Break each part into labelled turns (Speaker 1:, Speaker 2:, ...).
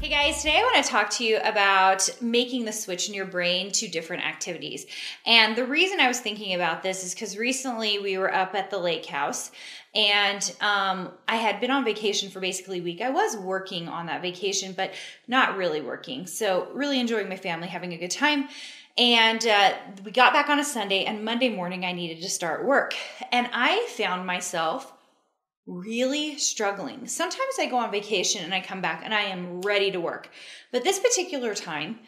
Speaker 1: Hey guys, today I want to talk to you about making the switch in your brain to different activities. And the reason I was thinking about this is because recently we were up at the lake house and um, I had been on vacation for basically a week. I was working on that vacation, but not really working. So, really enjoying my family, having a good time. And uh, we got back on a Sunday, and Monday morning I needed to start work. And I found myself really struggling. Sometimes I go on vacation and I come back and I am ready to work. But this particular time,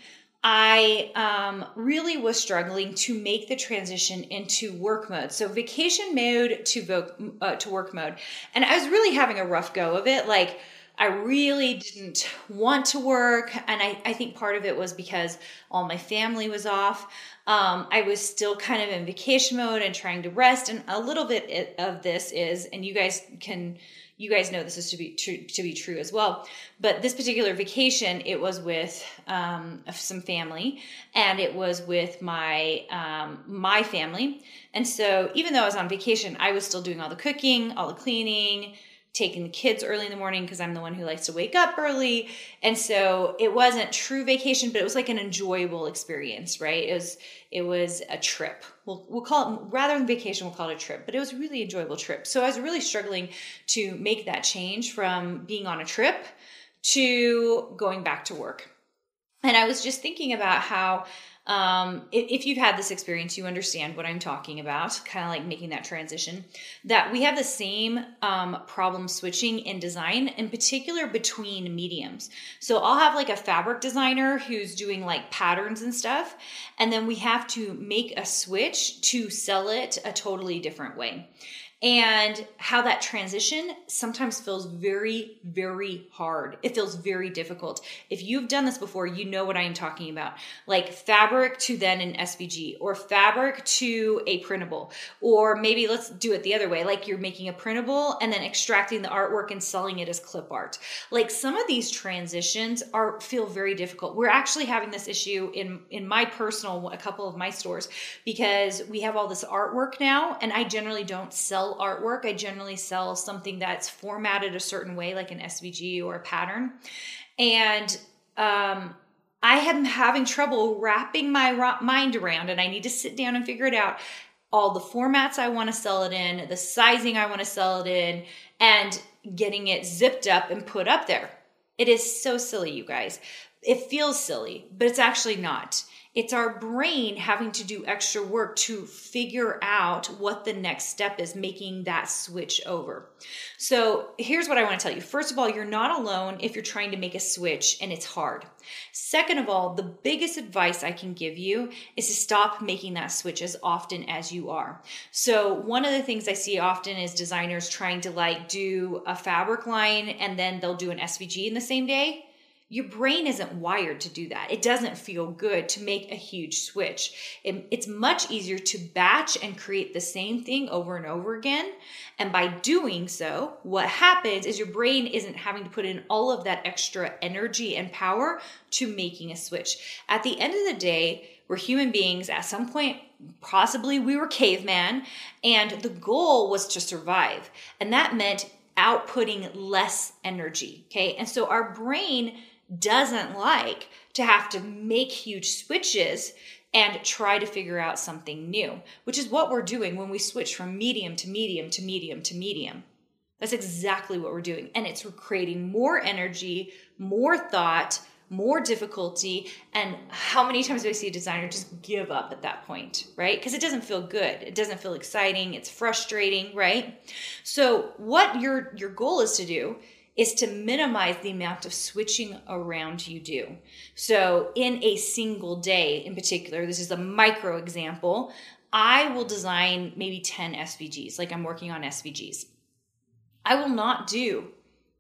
Speaker 1: I um, really was struggling to make the transition into work mode. So vacation mode to uh, to work mode, and I was really having a rough go of it. Like I really didn't want to work, and I, I think part of it was because all my family was off. Um, I was still kind of in vacation mode and trying to rest, and a little bit of this is, and you guys can you guys know this is to be true to be true as well. But this particular vacation, it was with um, some family, and it was with my um, my family. And so, even though I was on vacation, I was still doing all the cooking, all the cleaning, taking the kids early in the morning because I'm the one who likes to wake up early. And so it wasn't true vacation, but it was like an enjoyable experience, right? It was it was a trip. We'll we'll call it rather than vacation, we'll call it a trip, but it was a really enjoyable trip. So I was really struggling to make that change from being on a trip to going back to work. And I was just thinking about how um, if, you've had this experience, you understand what I'm talking about, kind of like making that transition. That we have the same um, problem switching in design, in particular between mediums. So I'll have like a fabric designer who's doing like patterns and stuff, and then we have to make a switch to sell it a totally different way and how that transition sometimes feels very, very hard. It feels very difficult. If you've done this before, you know what I am talking about. Like fabric to then an SVG, or fabric to a printable, or maybe let's do it the other way. Like you're making a printable and then extracting the artwork and selling it as clip art. Like some of these transitions are feel very difficult. We're actually having this issue in in my personal a couple of my stores because we have all this artwork now, and I generally don't sell sell artwork, I generally sell something that's formatted a certain way, like an SVG or a pattern. And um, I am having trouble wrapping my mind around, and I need to sit down and figure it out. All the formats I want to sell it in, the sizing I want to sell it in, and getting it zipped up and put up there. It is so silly, you guys. It feels silly, but it's actually not. It's our brain having to do extra work to figure out what the next step is, making that switch over. So, here's what I want to tell you. First of all, you're not alone if you're trying to make a switch and it's hard. Second of all, the biggest advice I can give you is to stop making that switch as often as you are. So, one of the things I see often is designers trying to like do a fabric line and then they'll do an SVG in the same day your brain isn't wired to do that. It doesn't feel good to make a huge switch. It, it's much easier to batch and create the same thing over and over again. And by doing so, what happens is your brain isn't having to put in all of that extra energy and power to making a switch. At the end of the day, we're human beings. At some point, possibly we were caveman, and the goal was to survive. And that meant outputting less energy. Okay. And so our brain doesn't like to have to make huge switches and try to figure out something new, which is what we're doing when we switch from medium to medium to medium to medium. That's exactly what we're doing. And it's creating more energy, more thought, more difficulty. And how many times do I see a designer just give up at that point, right? Because it doesn't feel good. It doesn't feel exciting. It's frustrating, right? So what your your goal is to do is to minimize the amount of switching around you do. So, in a single day in particular, this is a micro example, I will design maybe 10 SVGs, like I'm working on SVGs. I will not do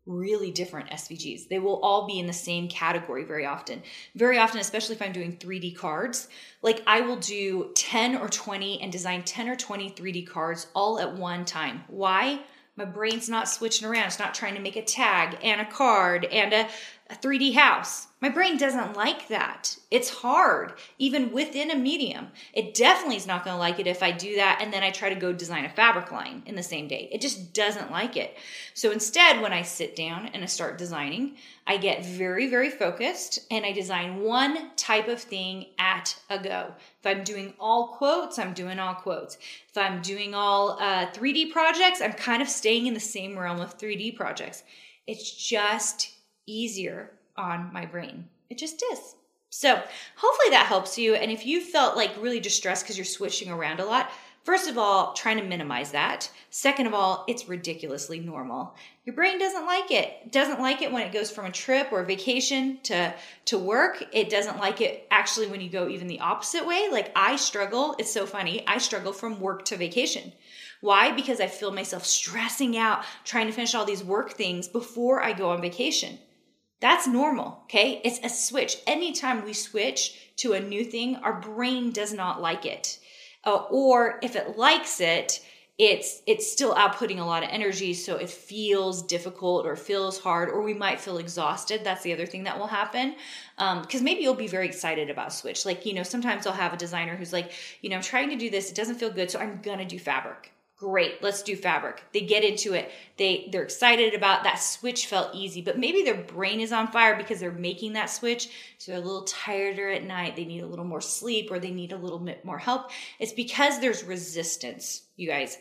Speaker 1: really different SVGs. They will all be in the same category very often. Very often, especially if I'm doing 3D cards, like I will do 10 or 20 and design 10 or 20 3D cards all at one time. Why? My brain's not switching around. It's not trying to make a tag and a card and a, a 3D house. My brain doesn't like that. It's hard, even within a medium. It definitely is not going to like it if I do that and then I try to go design a fabric line in the same day. It just doesn't like it. So instead, when I sit down and I start designing, I get very, very focused and I design one type of thing at a go. If I'm doing all quotes, I'm doing all quotes. If I'm doing all uh, 3D projects, I'm kind of staying in the same realm of 3D projects. It's just easier on my brain. It just is. So, hopefully that helps you. And if you felt like really distressed because you're switching around a lot, first of all, trying to minimize that. Second of all, it's ridiculously normal. Your brain doesn't like it. It doesn't like it when it goes from a trip or a vacation to to work. It doesn't like it actually when you go even the opposite way. Like I struggle, it's so funny. I struggle from work to vacation. Why? Because I feel myself stressing out trying to finish all these work things before I go on vacation. That's normal, okay? It's a switch. Anytime we switch to a new thing, our brain does not like it. Uh, or if it likes it, it's it's still outputting a lot of energy so it feels difficult or feels hard or we might feel exhausted that's the other thing that will happen because um, maybe you'll be very excited about switch like you know sometimes i'll have a designer who's like you know i'm trying to do this it doesn't feel good so i'm gonna do fabric great let's do fabric. They get into it. They they're excited about that switch felt easy but maybe their brain is on fire because they're making that switch so they're a little tireder at night they need a little more sleep or they need a little bit more help. It's because there's resistance you guys.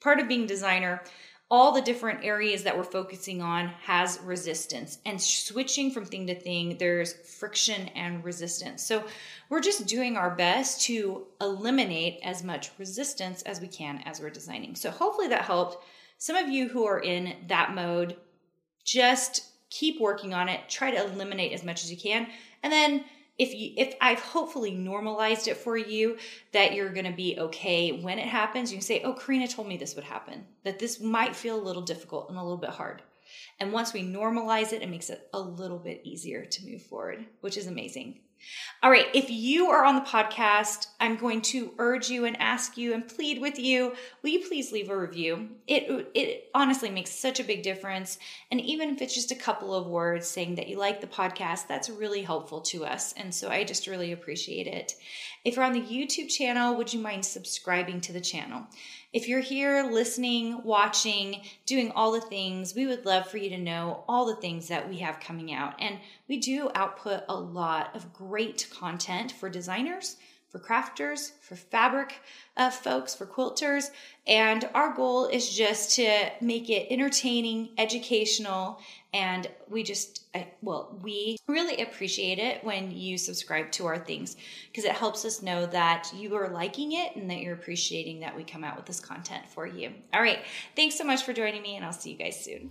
Speaker 1: Part of being designer all the different areas that we're focusing on has resistance. And switching from thing to thing there's friction and resistance. So we're just doing our best to eliminate as much resistance as we can as we're designing. So hopefully that helped. Some of you who are in that mode just keep working on it. Try to eliminate as much as you can. And then if you if I've hopefully normalized it for you that you're going to be okay when it happens, you can say, "Oh, Carina told me this would happen. That this might feel a little difficult and a little bit hard." And once we normalize it, it makes it a little bit easier to move forward, which is amazing. All right, if you are on the podcast, I'm going to urge you and ask you and plead with you, will you please leave a review? It it honestly makes such a big difference, and even if it's just a couple of words saying that you like the podcast, that's really helpful to us, and so I just really appreciate it. If you're on the YouTube channel, would you mind subscribing to the channel? If you're here listening, watching, doing all the things, we would love for you to know all the things that we have coming out. And we do output a lot of great content for designers, for crafters, for fabric uh, folks, for quilters. And our goal is just to make it entertaining, educational, and we just, well, we really appreciate it when you subscribe to our things because it helps us know that you are liking it and that you're appreciating that we come out with this content for you. All right. Thanks so much for joining me, and I'll see you guys soon.